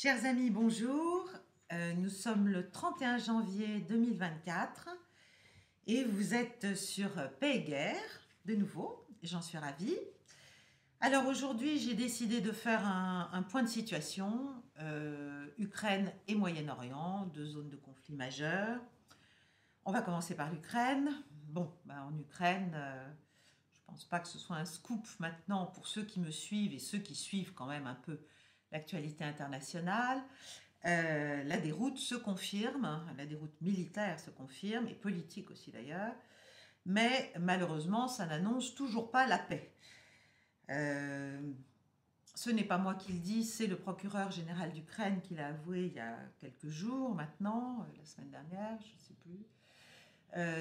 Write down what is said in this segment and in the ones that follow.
Chers amis, bonjour. Euh, nous sommes le 31 janvier 2024 et vous êtes sur Paix et Guerre, de nouveau, j'en suis ravie. Alors aujourd'hui, j'ai décidé de faire un, point de situation, euh, Ukraine et Moyen-Orient, deux zones de conflit majeures. On va commencer par l'Ukraine. Bon, ben, en Ukraine, euh, je ne pense pas que ce soit un scoop maintenant pour ceux qui me suivent et ceux qui suivent quand même un peu l'actualité internationale. Euh, la déroute se confirme, la déroute militaire se confirme, et politique aussi d'ailleurs, mais malheureusement, ça n'annonce toujours pas la paix. Euh, ce n'est pas moi qui le dis, c'est le procureur général d'Ukraine qui l'a avoué il y a quelques jours maintenant, euh, la semaine dernière, je ne sais plus.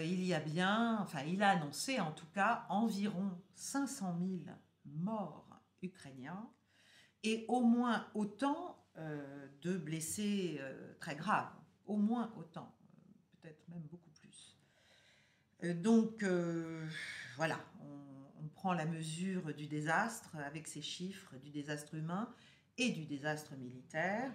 il y a bien, enfin il a annoncé en tout cas environ 500 000 morts ukrainiens et au moins autant euh, de blessés euh, très graves, au moins autant, euh, peut-être même beaucoup plus. donc voilà, on, prend la mesure du désastre avec ces chiffres, du désastre humain et du désastre militaire.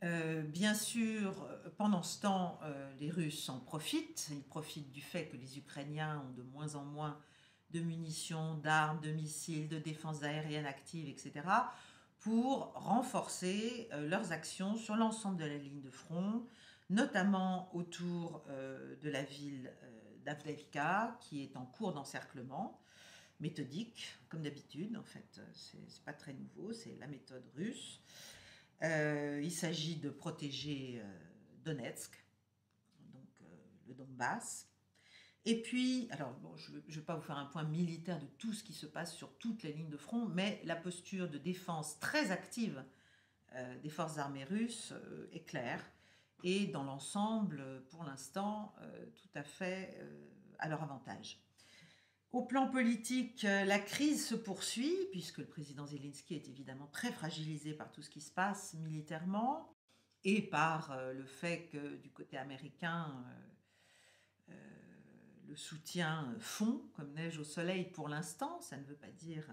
bien sûr, pendant ce temps, les Russes en profitent. Ils profitent du fait que les Ukrainiens ont de moins en moins de munitions, d'armes, de missiles, de défense aérienne active, etc., pour renforcer euh, leurs actions sur l'ensemble de la ligne de front, notamment autour euh, de la ville euh, d'Avdelka, qui est en cours d'encerclement méthodique, comme d'habitude, en fait, c'est pas très nouveau, c'est la méthode russe. il s'agit de protéger Donetsk, donc le Donbass, et puis, alors je ne vais pas vous faire un point militaire de tout ce qui se passe sur toute la ligne de front, mais la posture de défense très active euh, des forces armées russes euh, est claire et dans l'ensemble, pour l'instant, euh, tout à fait à leur avantage. Au plan politique, la crise se poursuit, puisque le président Zelensky est évidemment très fragilisé par tout ce qui se passe militairement et par le fait que du côté américain, le soutien fond comme neige au soleil pour l'instant. Ça ne veut pas dire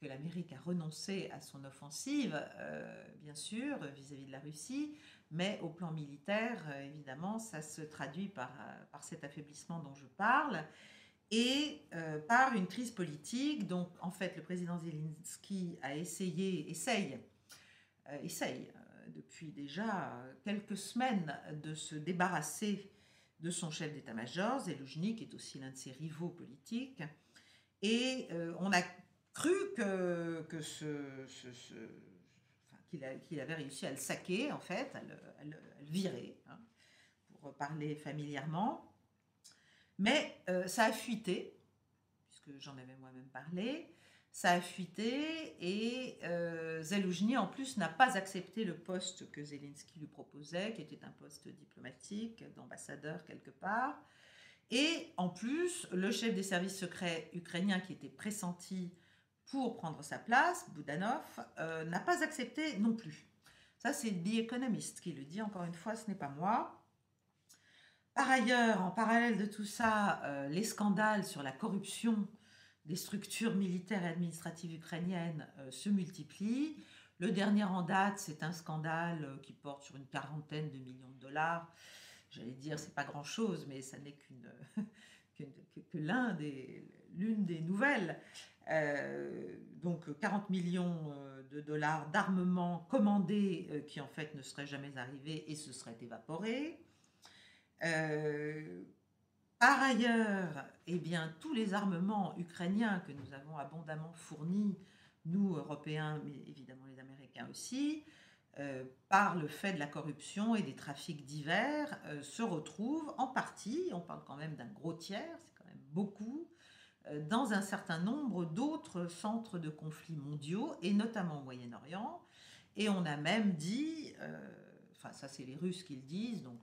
que l'Amérique a renoncé à son offensive, euh, bien sûr, vis-à-vis de la Russie, mais au plan militaire, euh, évidemment, ça se traduit par, euh, par, cet affaiblissement dont je parle et par une crise politique. Donc, en fait, le président Zelensky a essayé, essaye, essaye depuis déjà quelques semaines de se débarrasser de son chef d'état-major, Zelensky, qui est aussi l'un de ses rivaux politiques. Et euh, on a cru que, que ce, qu'il, avait réussi à le saquer, en fait, à le, virer, hein, pour parler familièrement. Mais euh, ça a fuité, puisque j'en avais moi-même parlé ça a fuité et euh, en plus n'a pas accepté le poste que Zelensky lui proposait, qui était un poste diplomatique, d'ambassadeur quelque part. Et en plus, le chef des services secrets ukrainiens qui était pressenti pour prendre sa place, Boudanov, euh, n'a pas accepté non plus. Ça, c'est The Economist qui le dit, encore une fois, ce n'est pas moi. Par ailleurs, en parallèle de tout ça, euh, les scandales sur la corruption des structures militaires et administratives ukrainiennes euh, se multiplient. Le dernier en date, c'est un scandale euh, qui porte sur une quarantaine de millions de dollars. J'allais dire, c'est pas grand-chose, mais ça n'est qu'une, que, l'un des, l'une des nouvelles. Euh, donc 40 millions de dollars d'armement commandés qui en fait ne seraient jamais arrivés et se seraient évaporés. Par ailleurs, eh bien, tous les armements ukrainiens que nous avons abondamment fournis, nous, Européens, mais évidemment les Américains aussi, euh, par le fait de la corruption et des trafics divers, euh, se retrouvent en partie, on parle quand même d'un gros tiers, c'est quand même beaucoup, euh, dans un certain nombre d'autres centres de conflits mondiaux, et notamment au Moyen-Orient. Et on a même dit, enfin ça c'est les Russes qui le disent, donc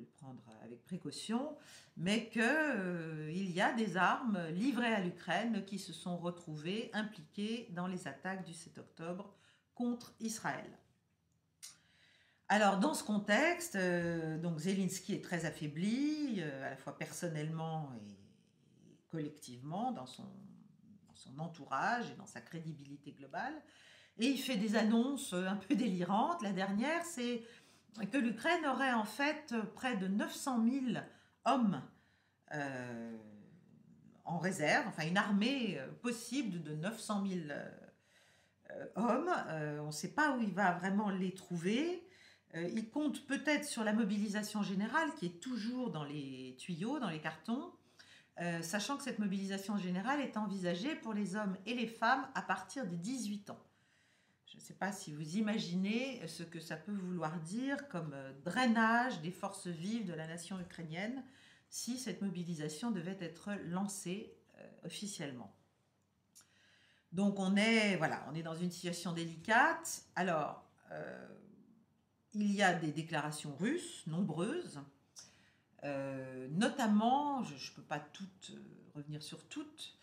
le prendre avec précaution, mais qu'il euh, y a des armes livrées à l'Ukraine qui se sont retrouvées impliquées dans les attaques du 7 octobre contre Israël. Alors, dans ce contexte, euh, donc Zelensky est très affaibli, euh, à la fois personnellement et collectivement, dans son, dans son, entourage et dans sa crédibilité globale. Et il fait des annonces un peu délirantes. La dernière, c'est que l'Ukraine aurait en fait près de 900 000 hommes euh, en réserve, enfin une armée euh, possible de 900 000 euh, hommes. on ne sait pas où il va vraiment les trouver. il compte peut-être sur la mobilisation générale qui est toujours dans les tuyaux, dans les cartons, sachant que cette mobilisation générale est envisagée pour les hommes et les femmes à partir de 18 ans. Je ne sais pas si vous imaginez ce que ça peut vouloir dire comme drainage des forces vives de la nation ukrainienne si cette mobilisation devait être lancée euh, officiellement. Donc on est, voilà, on est dans une situation délicate. Alors, euh, il y a des déclarations russes nombreuses, euh, notamment, je ne peux pas toutes revenir sur toutes,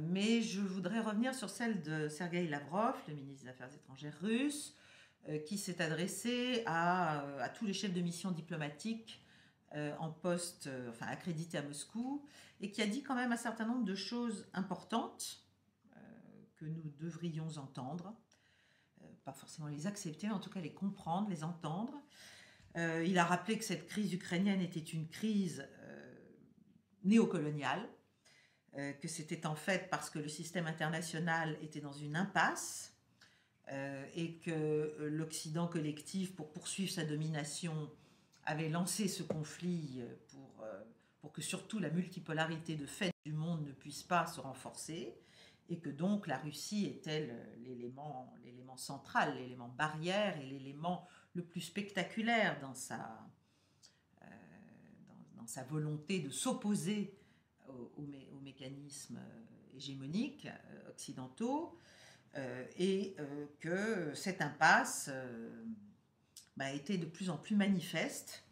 mais je voudrais revenir sur celle de Sergei Lavrov, le ministre des Affaires étrangères russe, qui s'est adressé à, à, tous les chefs de mission diplomatiques euh, en poste, euh, enfin accrédité à Moscou, et qui a dit quand même un certain nombre de choses importantes euh, que nous devrions entendre, pas forcément les accepter, mais en tout cas les comprendre, les entendre. il a rappelé que cette crise ukrainienne était une crise néocoloniale, que c'était en fait parce que le système international était dans une impasse et que l'Occident collectif, pour poursuivre sa domination, avait lancé ce conflit euh, pour, euh, pour que surtout la multipolarité de fait du monde ne puisse pas se renforcer et que donc la Russie est-elle l'élément, l'élément central, l'élément barrière et l'élément le plus spectaculaire dans sa, euh, dans, sa volonté de s'opposer aux, mécanismes hégémoniques occidentaux et que cette impasse bah, était de plus en plus manifeste.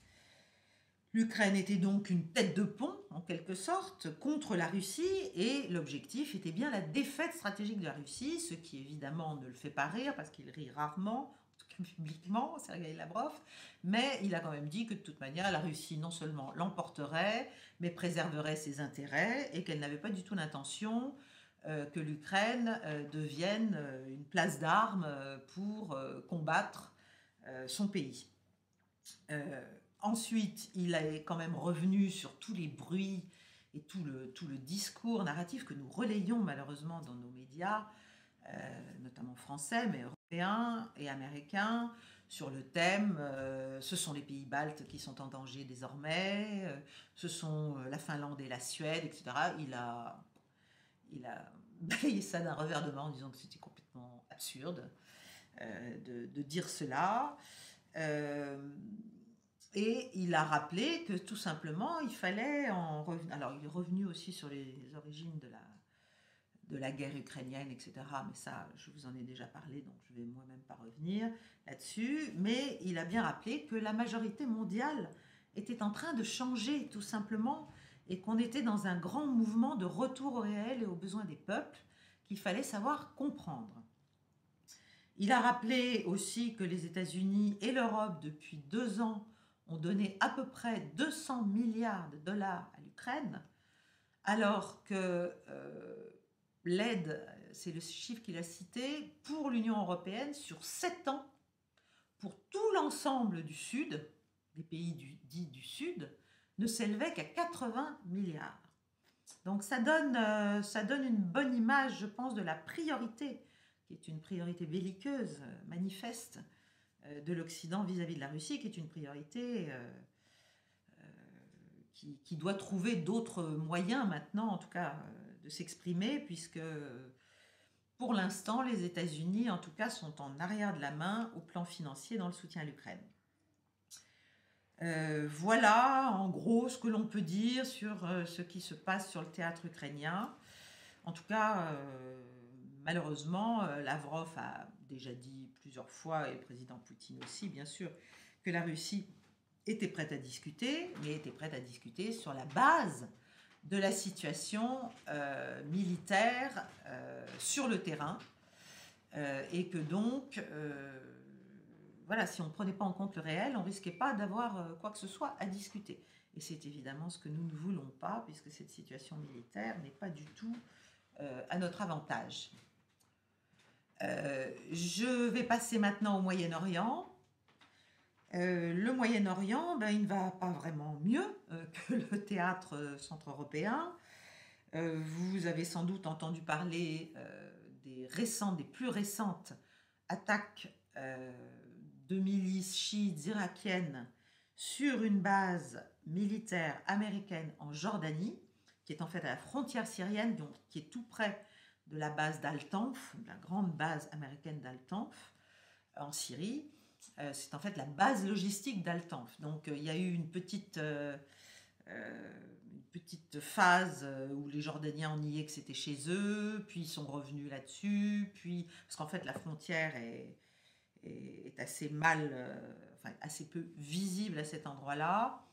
L'Ukraine était donc une tête de pont, en quelque sorte, contre la Russie, et l'objectif était bien la défaite stratégique de la Russie, ce qui évidemment ne le fait pas rire, parce qu'il rit rarement, publiquement, Sergei Lavrov, mais il a quand même dit que de toute manière, la Russie non seulement l'emporterait, mais préserverait ses intérêts, et qu'elle n'avait pas du tout l'intention euh, que l'Ukraine euh, devienne euh, une place d'armes pour combattre son pays. Ensuite, il est quand même revenu sur tous les bruits et tout le, tout le discours narratif que nous relayons malheureusement dans nos médias, notamment français, mais européens et américains, sur le thème ce sont les pays baltes qui sont en danger désormais, ce sont la Finlande et la Suède, etc. Il a, il a balayé ça d'un revers de main en disant que c'était complètement absurde. Euh, de, dire cela. Euh, et il a rappelé que tout simplement, il fallait en revenir. Alors, il est revenu aussi sur les origines de la, de la guerre ukrainienne, etc. Mais ça, je vous en ai déjà parlé, donc je vais moi-même pas revenir là-dessus. Mais il a bien rappelé que la majorité mondiale était en train de changer, tout simplement, et qu'on était dans un grand mouvement de retour au réel et aux besoins des peuples qu'il fallait savoir comprendre. Il a rappelé aussi que les États-Unis et l'Europe, depuis deux ans, ont donné à peu près 200 milliards de dollars à l'Ukraine, alors que euh, l'aide, c'est le chiffre qu'il a cité, pour l'Union européenne sur sept ans, pour tout l'ensemble du Sud, des pays du, dits du Sud, ne s'élevait qu'à 80 milliards. Donc ça donne, euh, ça donne une bonne image, je pense, de la priorité qui est une priorité belliqueuse manifeste euh, de l'Occident vis-à-vis de la Russie, qui est une priorité euh, qui, doit trouver d'autres moyens maintenant, en tout cas, s'exprimer, puisque pour l'instant, les États-Unis, en tout cas, sont en arrière de la main au plan financier dans le soutien à l'Ukraine. voilà en gros ce que l'on peut dire sur ce qui se passe sur le théâtre ukrainien. En tout cas, malheureusement, euh, Lavrov a déjà dit plusieurs fois, et le président Poutine aussi, bien sûr, que la Russie était prête à discuter, mais était prête à discuter sur la base de la situation euh, militaire euh, sur le terrain, et que donc, voilà, si on ne prenait pas en compte le réel, on risquait pas d'avoir quoi que ce soit à discuter. Et c'est évidemment ce que nous ne voulons pas, puisque cette situation militaire n'est pas du tout à notre avantage. je vais passer maintenant au Moyen-Orient. Le Moyen-Orient, ben, il ne va pas vraiment mieux que le théâtre centre-européen. vous avez sans doute entendu parler des récentes, des plus récentes attaques de milices chiites irakiennes sur une base militaire américaine en Jordanie, qui est en fait à la frontière syrienne, donc qui est tout près de la base d'Al-Tanf, la grande base américaine d'Al-Tanf en Syrie. Euh, c'est en fait la base logistique d'Al-Tanf. Donc euh, il y a eu une petite, euh, une petite phase où les Jordaniens ont nié que c'était chez eux, puis ils sont revenus là-dessus, puis parce qu'en fait la frontière est, assez mal, enfin assez peu visible à cet endroit-là.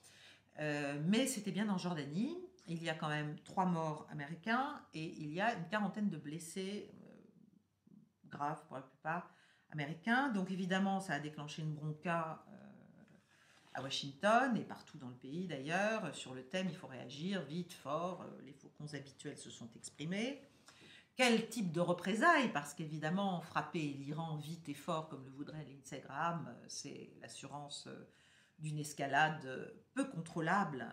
mais c'était bien en Jordanie il y a quand même trois morts américains et il y a une quarantaine de blessés graves pour la plupart américains. Donc évidemment, ça a déclenché une bronca euh, à Washington et partout dans le pays d'ailleurs sur le thème il faut réagir vite, fort. Euh, les faucons habituels se sont exprimés. Quel type de représailles? Parce qu'évidemment, frapper l'Iran vite et fort comme le voudrait Lindsey Graham, c'est l'assurance d'une escalade peu contrôlable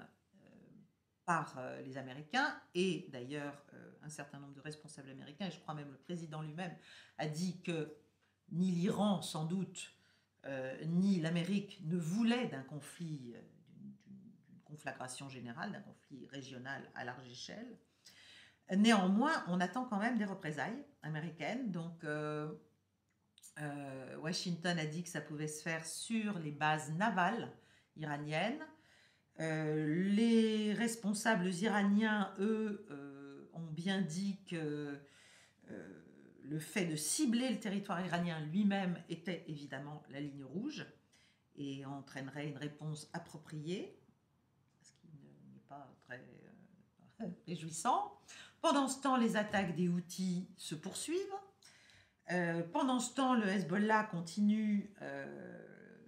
par euh, les Américains et d'ailleurs euh, un certain nombre de responsables américains, et je crois même le président lui-même, a dit que ni l'Iran sans doute, euh, ni l'Amérique ne voulaient d'un conflit, d'une conflagration générale, d'un conflit régional à large échelle. Néanmoins, on attend quand même des représailles américaines. Donc, Washington a dit que ça pouvait se faire sur les bases navales iraniennes. Euh, les responsables iraniens, eux, euh, ont bien dit que euh, le fait de cibler le territoire iranien lui-même était évidemment la ligne rouge et entraînerait une réponse appropriée, ce qui n'est pas très réjouissant. Pendant ce temps, les attaques des Houthis se poursuivent. pendant ce temps, le Hezbollah continue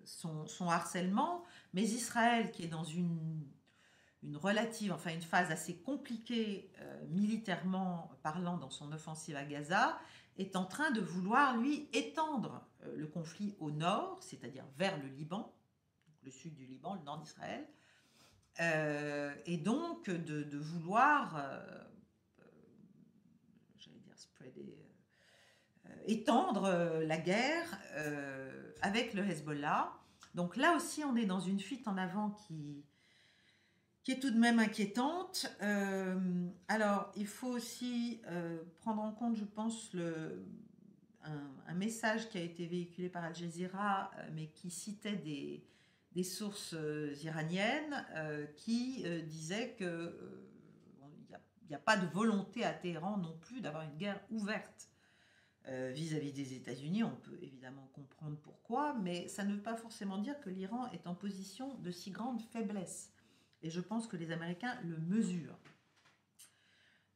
son, harcèlement. Mais Israël, qui est dans une, relative, enfin une phase assez compliquée euh, militairement parlant dans son offensive à Gaza, est en train de vouloir, lui, étendre euh, le conflit au nord, c'est-à-dire vers le Liban, le sud du Liban, le nord d'Israël, euh, et donc de, vouloir, j'allais dire, étendre la guerre avec le Hezbollah. Donc là aussi, on est dans une fuite en avant qui, qui est tout de même inquiétante. Euh, alors, il faut aussi euh, prendre en compte, je pense, un, message qui a été véhiculé par Al Jazeera, euh, mais qui citait des, sources iraniennes qui disaient que il n'y a, pas de volonté à Téhéran non plus d'avoir une guerre ouverte vis-à-vis des États-Unis. On peut évidemment comprendre pourquoi, mais ça ne veut pas forcément dire que l'Iran est en position de si grande faiblesse. Et je pense que les Américains le mesurent.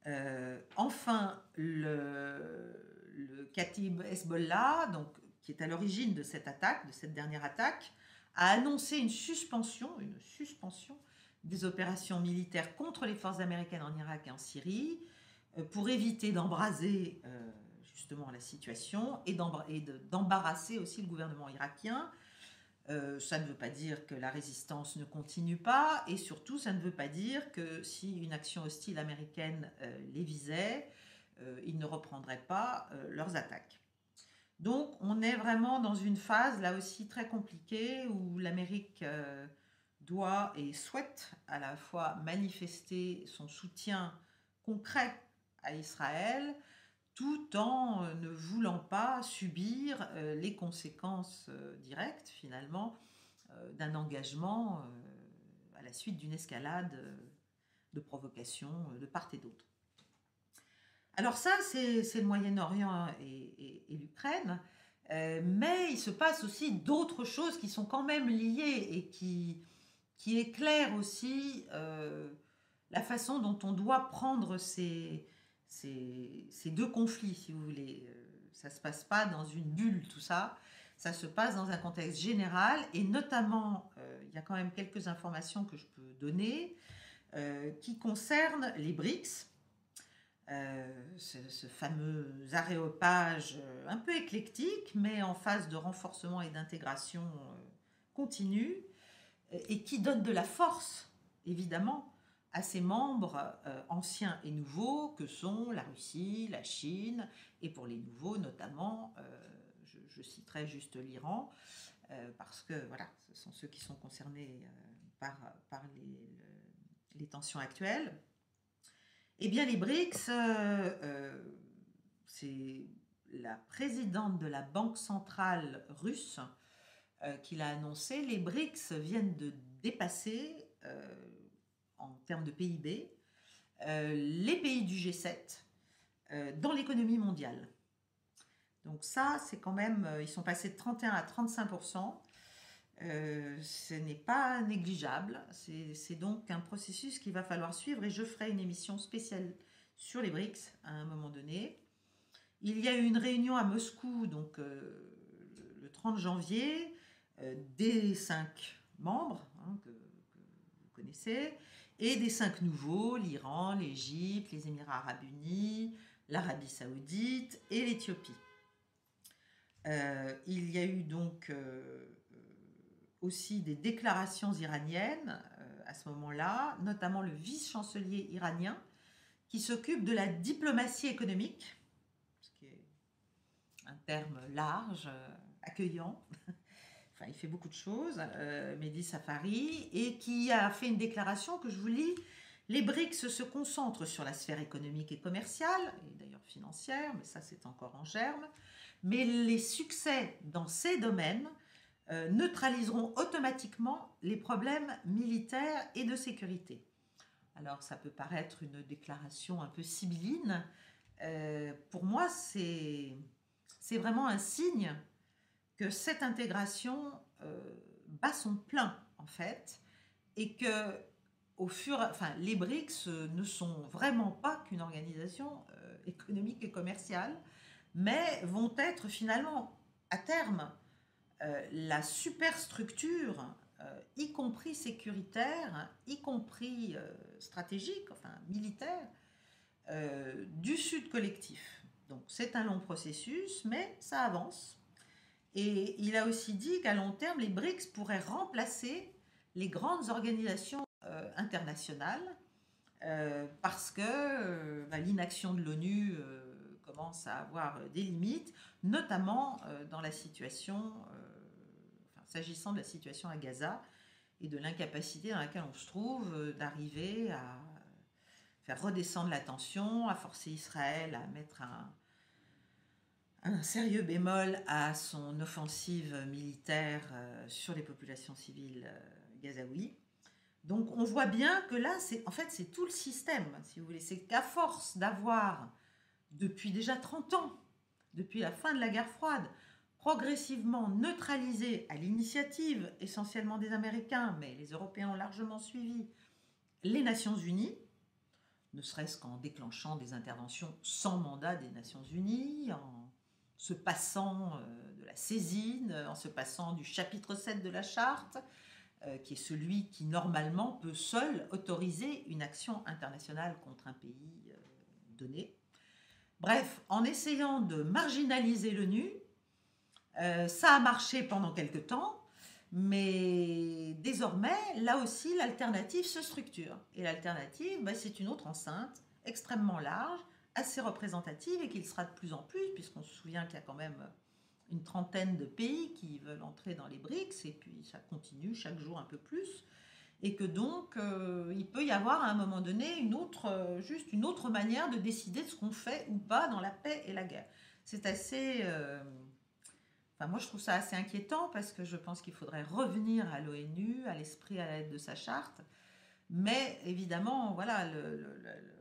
Euh, enfin, le, le Khatib Hezbollah, donc, qui est à l'origine de cette attaque, de cette dernière attaque, a annoncé une suspension, une suspension des opérations militaires contre les forces américaines en Irak et en Syrie, euh, pour éviter d'embraser justement la situation et d'embarrasser aussi le gouvernement irakien. Euh, ça ne veut pas dire que la résistance ne continue pas et surtout ça ne veut pas dire que si une action hostile américaine euh, les visait, euh, ils ne reprendraient pas leurs attaques. Donc on est vraiment dans une phase là aussi très compliquée où l'Amérique doit et souhaite à la fois manifester son soutien concret à Israël, tout en euh, ne voulant pas subir euh, les conséquences euh, directes finalement d'un engagement à la suite d'une escalade de provocation de part et d'autre. Alors ça, c'est le Moyen-Orient et, l'Ukraine, mais il se passe aussi d'autres choses qui sont quand même liées et qui, qui éclairent aussi la façon dont on doit prendre ces, ces, deux conflits, si vous voulez. Euh, ça ne se passe pas dans une bulle, tout ça. Ça se passe dans un contexte général et notamment, euh, il y a quand même quelques informations que je peux donner euh, qui concernent les BRICS. ce, fameux aréopage un peu éclectique, mais en phase de renforcement et d'intégration continue, et qui donne de la force, évidemment, à ses membres euh, anciens et nouveaux que sont la Russie, la Chine, et pour les nouveaux notamment, euh, je, citerai juste l'Iran, euh, parce que voilà, ce sont ceux qui sont concernés par, les, les, tensions actuelles. Eh bien, les BRICS, c'est la présidente de la Banque centrale russe qui l'a annoncé, les BRICS viennent de dépasser en termes de PIB euh, les pays du G7 euh, dans l'économie mondiale. Donc ça, c'est quand même, euh, ils sont passés de 31 à 35% ce n'est pas négligeable. C'est donc un processus qu'il va falloir suivre et je ferai une émission spéciale sur les BRICS à un moment donné. Il y a eu une réunion à Moscou, donc le 30 janvier, des cinq membres hein, que, vous connaissez, et des cinq nouveaux, l'Iran, l'Égypte, les Émirats arabes unis, l'Arabie saoudite et l'Éthiopie. Euh, il y a eu donc euh, aussi des déclarations iraniennes euh, à ce moment-là, notamment le vice-chancelier iranien qui s'occupe de la diplomatie économique, ce qui est un terme large, accueillant, il fait beaucoup de choses, euh, Mehdi Safari, et qui a fait une déclaration que je vous lis. Les BRICS se concentrent sur la sphère économique et commerciale, et d'ailleurs financière, mais ça c'est encore en germe. Mais les succès dans ces domaines euh, neutraliseront automatiquement les problèmes militaires et de sécurité. Alors ça peut paraître une déclaration un peu sibylline. Euh, pour moi, c'est vraiment un signe que cette intégration euh, bat son plein en fait et que au fur, enfin, les BRICS ne sont vraiment pas qu'une organisation euh, économique et commerciale, mais vont être finalement à terme euh, la superstructure, y compris sécuritaire, y compris stratégique, enfin militaire, du Sud collectif. Donc c'est un long processus, mais ça avance. Et il a aussi dit qu'à long terme, les BRICS pourraient remplacer les grandes organisations euh, internationales euh, parce que euh, bah, l'inaction de l'ONU commence à avoir des limites, notamment dans la situation, s'agissant de la situation à Gaza et de l'incapacité dans laquelle on se trouve d'arriver à faire redescendre la tension, à forcer Israël à mettre un, un sérieux bémol à son offensive militaire euh, sur les populations civiles euh, gazaouis. Donc on voit bien que là, c'est en fait c'est tout le système, si vous voulez. C'est qu'à force d'avoir, depuis déjà 30 ans, depuis la fin de la guerre froide, progressivement neutralisé à l'initiative essentiellement des Américains, mais les Européens ont largement suivi, les Nations Unies, ne serait-ce qu'en déclenchant des interventions sans mandat des Nations Unies, en se passant euh, de la saisine, en se passant du chapitre 7 de la charte, euh, qui est celui qui normalement peut seul autoriser une action internationale contre un pays euh, donné. Bref, en essayant de marginaliser l'ONU, ça a marché pendant quelque temps, mais désormais, là aussi, l'alternative se structure. Et l'alternative, bah, c'est une autre enceinte extrêmement large, assez représentative et qu'il sera de plus en plus, puisqu'on se souvient qu'il y a quand même une trentaine de pays qui veulent entrer dans les BRICS, et puis ça continue chaque jour un peu plus, et que donc euh, il peut y avoir à un moment donné une autre, euh, juste une autre manière de décider de ce qu'on fait ou pas dans la paix et la guerre. C'est assez... Euh, enfin, moi, je trouve ça assez inquiétant parce que je pense qu'il faudrait revenir à l'ONU, à l'esprit, à l'aide de sa charte. Mais évidemment, voilà, le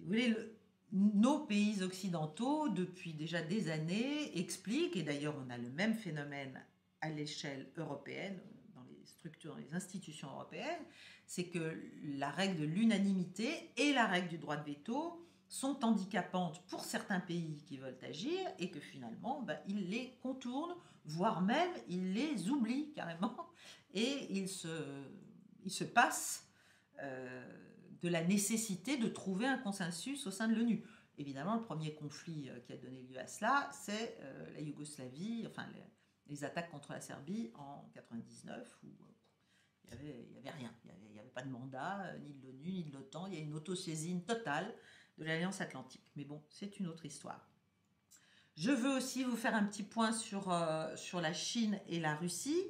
vous voulez, nos pays occidentaux, depuis déjà des années, expliquent, et d'ailleurs on a le même phénomène à l'échelle européenne, dans les structures, dans les institutions européennes, c'est que la règle de l'unanimité et la règle du droit de veto sont handicapantes pour certains pays qui veulent agir et que finalement, ben, ils les contournent, voire même ils les oublient carrément, et ils se, se passent euh, de la nécessité de trouver un consensus au sein de l'ONU. Évidemment, le premier conflit qui a donné lieu à cela, c'est la Yougoslavie, enfin les, attaques contre la Serbie en 99, où il n'y avait, rien. Il n'y avait, pas de mandat, ni de l'ONU, ni de l'OTAN. Il y a une autosaisine totale de l'Alliance Atlantique. Mais bon, c'est une autre histoire. Je veux aussi vous faire un petit point sur, euh, sur la Chine et la Russie,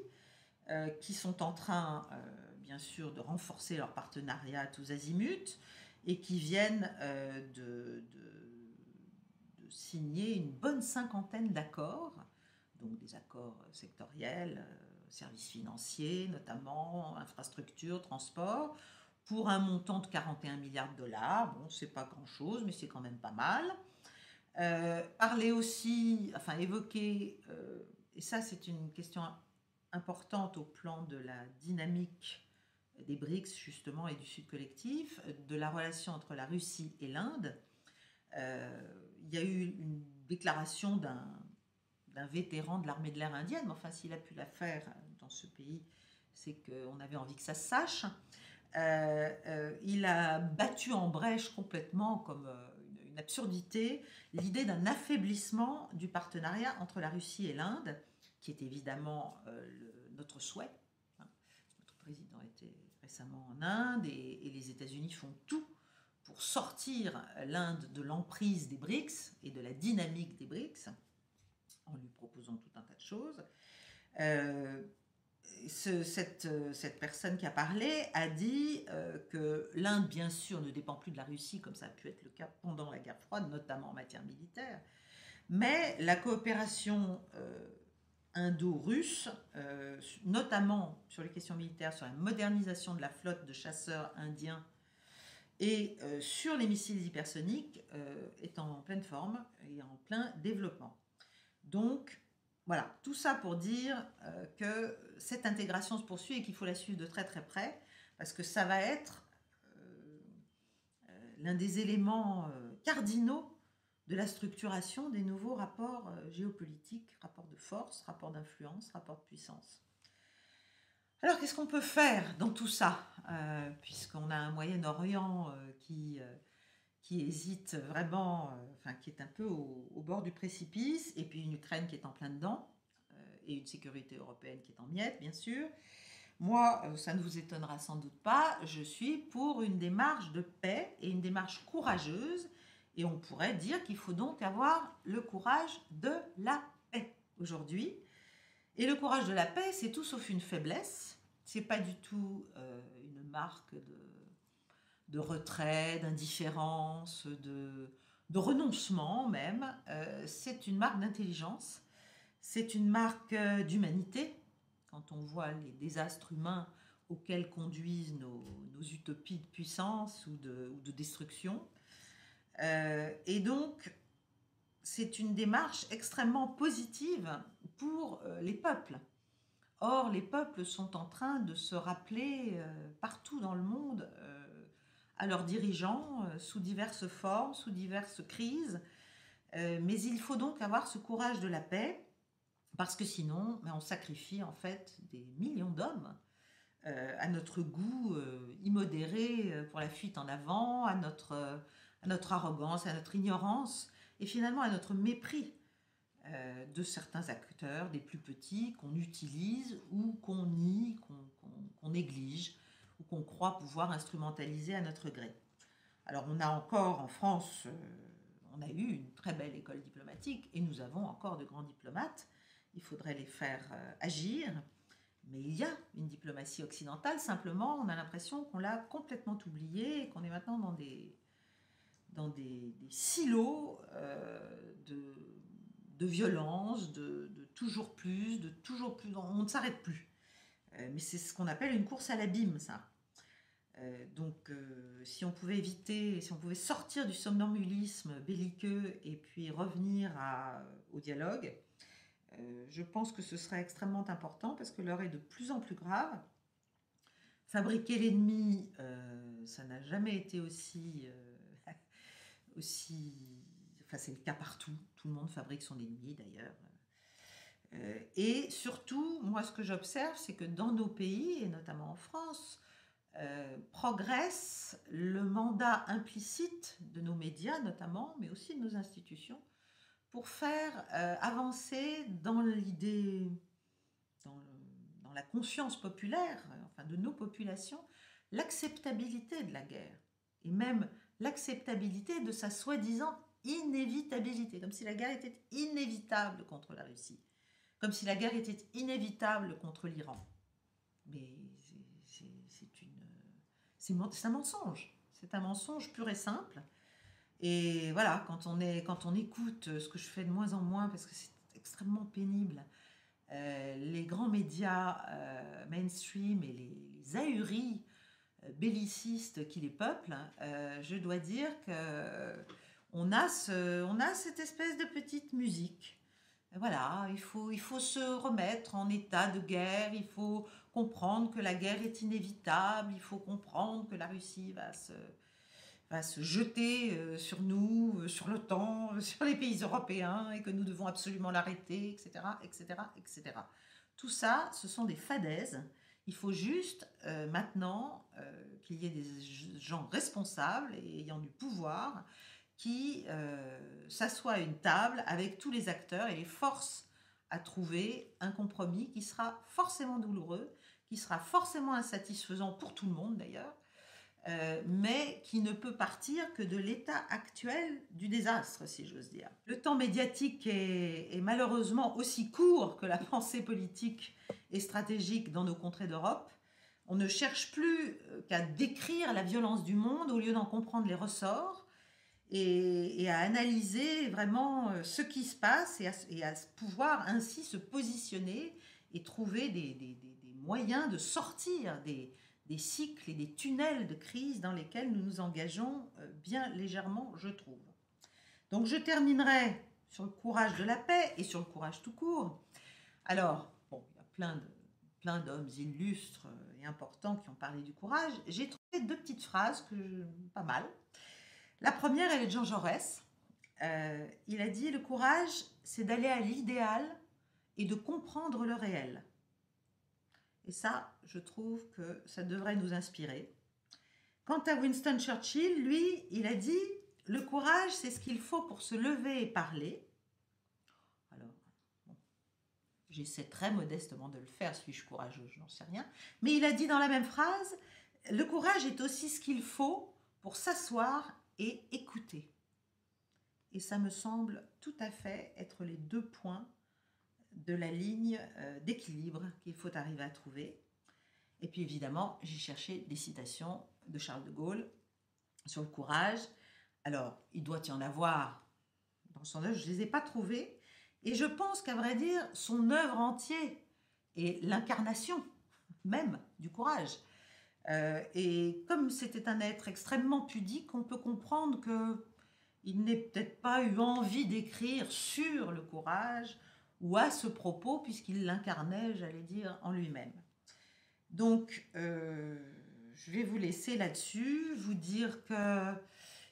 euh, qui sont en train, euh, bien sûr, de renforcer leur partenariat tous azimuts et qui viennent de, de, signer une bonne cinquantaine d'accords, donc des accords sectoriels, services financiers notamment, infrastructures, transports, pour un montant de 41 milliards de dollars. Bon, c'est pas grand-chose, mais c'est quand même pas mal. Euh, parler aussi, enfin évoquer, euh, et ça c'est une question importante au plan de la dynamique des BRICS justement et du Sud collectif, de la relation entre la Russie et l'Inde. Euh, il y a eu une déclaration d'un vétéran de l'armée de l'air indienne, mais enfin s'il a pu la faire dans ce pays, c'est qu'on avait envie que ça se sache. il a battu en brèche complètement, comme une absurdité, l'idée d'un affaiblissement du partenariat entre la Russie et l'Inde, qui est évidemment euh, notre souhait. Hein. Notre président était récemment en Inde et, les États-Unis font tout pour sortir l'Inde de l'emprise des BRICS et de la dynamique des BRICS, en lui proposant tout un tas de choses. Euh, cette, cette, personne qui a parlé a dit euh, que l'Inde, bien sûr, ne dépend plus de la Russie, comme ça a pu être le cas pendant la guerre froide, notamment en matière militaire, mais la coopération euh, indo-russe, notamment sur les questions militaires, sur la modernisation de la flotte de chasseurs indiens et sur les missiles hypersoniques, est en pleine forme et en plein développement. Donc, voilà, tout ça pour dire euh, que cette intégration se poursuit et qu'il faut la suivre de très très près, parce que ça va être euh, euh, l'un des éléments cardinaux de la structuration des nouveaux rapports géopolitiques, rapports de force, rapports d'influence, rapports de puissance. Alors qu'est-ce qu'on peut faire dans tout ça, puisqu'on a un Moyen-Orient qui qui hésite vraiment, euh, enfin qui est un peu au, bord du précipice, et puis une Ukraine qui est en plein dedans, euh, et une sécurité européenne qui est en miettes, bien sûr. Moi, euh, ça ne vous étonnera sans doute pas, je suis pour une démarche de paix et une démarche courageuse, et on pourrait dire qu'il faut donc avoir le courage de la paix aujourd'hui. Et le courage de la paix, c'est tout sauf une faiblesse. C'est pas du tout une marque de de retrait, d'indifférence, de, de, renoncement même. Euh, c'est une marque d'intelligence, c'est une marque euh, d'humanité. Quand on voit les désastres humains auxquels conduisent nos, utopies de puissance ou de destruction. Euh, et donc, c'est une démarche extrêmement positive pour les peuples. Or, les peuples sont en train de se rappeler partout dans le monde à leurs dirigeants euh, sous diverses formes, sous diverses crises. Euh, mais il faut donc avoir ce courage de la paix, parce que sinon, ben, on sacrifie en fait des millions d'hommes euh, à notre goût immodéré pour la fuite en avant, à notre, à notre arrogance, à notre ignorance, et finalement à notre mépris de certains acteurs, des plus petits, qu'on utilise ou qu'on nie, qu'on néglige ou qu'on croit pouvoir instrumentaliser à notre gré. Alors on a encore en France, euh, on a eu une très belle école diplomatique et nous avons encore de grands diplomates. Il faudrait les faire euh, agir. Mais il y a une diplomatie occidentale, simplement on a l'impression qu'on l'a complètement oubliée et qu'on est maintenant dans des, dans des, silos euh, de, violence, de, toujours plus, de toujours plus. On ne s'arrête plus. mais c'est ce qu'on appelle une course à l'abîme, ça. Euh, donc, euh, si on pouvait éviter, si on pouvait sortir du somnambulisme belliqueux et puis revenir au dialogue, euh, je pense que ce serait extrêmement important parce que l'heure est de plus en plus grave. Fabriquer l'ennemi, ça n'a jamais été aussi, aussi, enfin c'est le cas partout. Tout le monde fabrique son ennemi d'ailleurs. et surtout, moi, ce que j'observe, c'est que dans nos pays, et notamment en France, progresse le mandat implicite de nos médias notamment, mais aussi de nos institutions, pour faire avancer dans l'idée, dans, dans, la conscience populaire, enfin de nos populations, l'acceptabilité de la guerre et même l'acceptabilité de sa soi-disant inévitabilité, comme si la guerre était inévitable contre la Russie, comme si la guerre était inévitable contre l'Iran. Mais c'est un mensonge, c'est un mensonge pur et simple. Et voilà, quand on, est, quand on écoute ce que je fais de moins en moins, parce que c'est extrêmement pénible, euh, les grands médias euh, mainstream et les, les ahuris bellicistes qui les peuplent, je dois dire que on a, ce, on a cette espèce de petite musique. Voilà, il faut, il faut se remettre en état de guerre, il faut comprendre que la guerre est inévitable, il faut comprendre que la Russie va se, va se jeter euh, sur nous, euh, sur l'OTAN, euh, sur les pays européens, et que nous devons absolument l'arrêter, etc., etc., etc. Tout ça, ce sont des fadaises. Il faut juste maintenant qu'il y ait des gens responsables et ayant du pouvoir qui s'assoient à une table avec tous les acteurs et les forces à trouver un compromis qui sera forcément douloureux, qui sera forcément insatisfaisant pour tout le monde d'ailleurs, euh, mais qui ne peut partir que de l'état actuel du désastre, si j'ose dire. Le temps médiatique est, malheureusement aussi court que la pensée politique et stratégique dans nos contrées d'Europe. On ne cherche plus euh, qu'à décrire la violence du monde au lieu d'en comprendre les ressorts et, à analyser vraiment euh, ce qui se passe et à, pouvoir ainsi se positionner et trouver des moyens de sortir des, des cycles et des tunnels de crise dans lesquels nous nous engageons euh, bien légèrement, je trouve. Donc je terminerai sur le courage de la paix et sur le courage tout court. Alors, bon, il y a plein de d'hommes illustres et importants qui ont parlé du courage. J'ai trouvé deux petites phrases que je, pas mal. La première, elle est de Jean Jaurès. Euh, il a dit le courage, c'est d'aller à l'idéal et de comprendre le réel. Et ça, je trouve que ça devrait nous inspirer. Quant à Winston Churchill, lui, il a dit Le courage, c'est ce qu'il faut pour se lever et parler. Alors, j'essaie très modestement de le faire. Suis-je courageux Je n'en sais rien. Mais il a dit dans la même phrase Le courage est aussi ce qu'il faut pour s'asseoir et écouter. Et ça me semble tout à fait être les deux points de la ligne euh, d'équilibre qu'il faut arriver à trouver. Et puis évidemment, j'ai cherché des citations de Charles de Gaulle sur le courage. Alors, il doit y en avoir dans son œuvre, je ne les ai pas trouvées. Et je pense qu'à vrai dire, son œuvre entière est l'incarnation même du courage. Euh, et comme c'était un être extrêmement pudique, on peut comprendre que il n'ait peut-être pas eu envie d'écrire sur le courage ou à ce propos, puisqu'il l'incarnait, j'allais dire, en lui-même. Donc, euh, je vais vous laisser là-dessus, vous dire que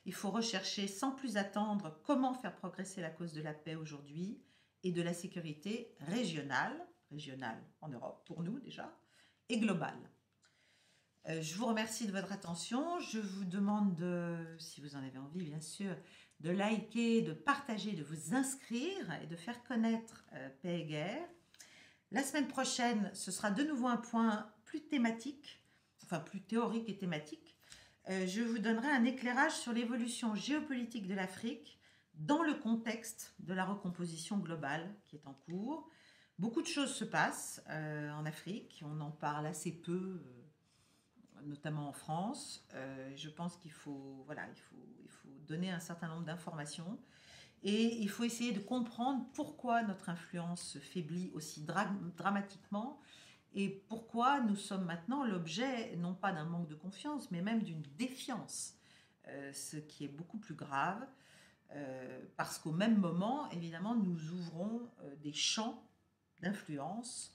il faut rechercher sans plus attendre comment faire progresser la cause de la paix aujourd'hui et de la sécurité régionale, régionale en Europe pour nous déjà, et globale. Euh, je vous remercie de votre attention. Je vous demande, de, si vous en avez envie bien sûr, de liker, de partager, de vous inscrire et de faire connaître euh, Paix et Guerre. La semaine prochaine, ce sera de nouveau un point plus thématique, enfin plus théorique et thématique. Euh, je vous donnerai un éclairage sur l'évolution géopolitique de l'Afrique dans le contexte de la recomposition globale qui est en cours. Beaucoup de choses se passent euh, en Afrique, on en parle assez peu, notamment en France. je pense qu'il faut, voilà, il faut, donner un certain nombre d'informations. Et il faut essayer de comprendre pourquoi notre influence se faiblit aussi dramatiquement et pourquoi nous sommes maintenant l'objet non pas d'un manque de confiance, mais même d'une défiance, euh, ce qui est beaucoup plus grave, euh, parce qu'au même moment, évidemment, nous ouvrons euh, des champs d'influence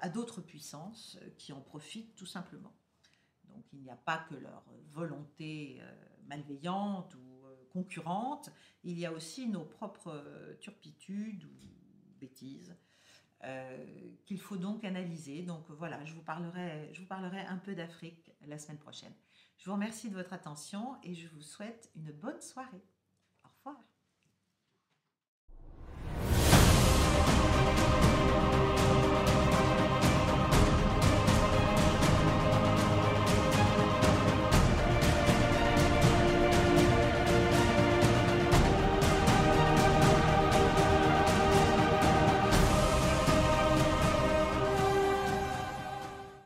à d'autres puissances qui en profitent tout simplement. Donc il n'y a pas que leur volonté malveillante ou concurrentes, il y a aussi nos propres turpitudes ou bêtises qu'il faut donc analyser. Donc voilà, je vous, parlerai, je vous parlerai un peu d'Afrique la semaine prochaine. Je vous remercie de votre attention et je vous souhaite une bonne soirée.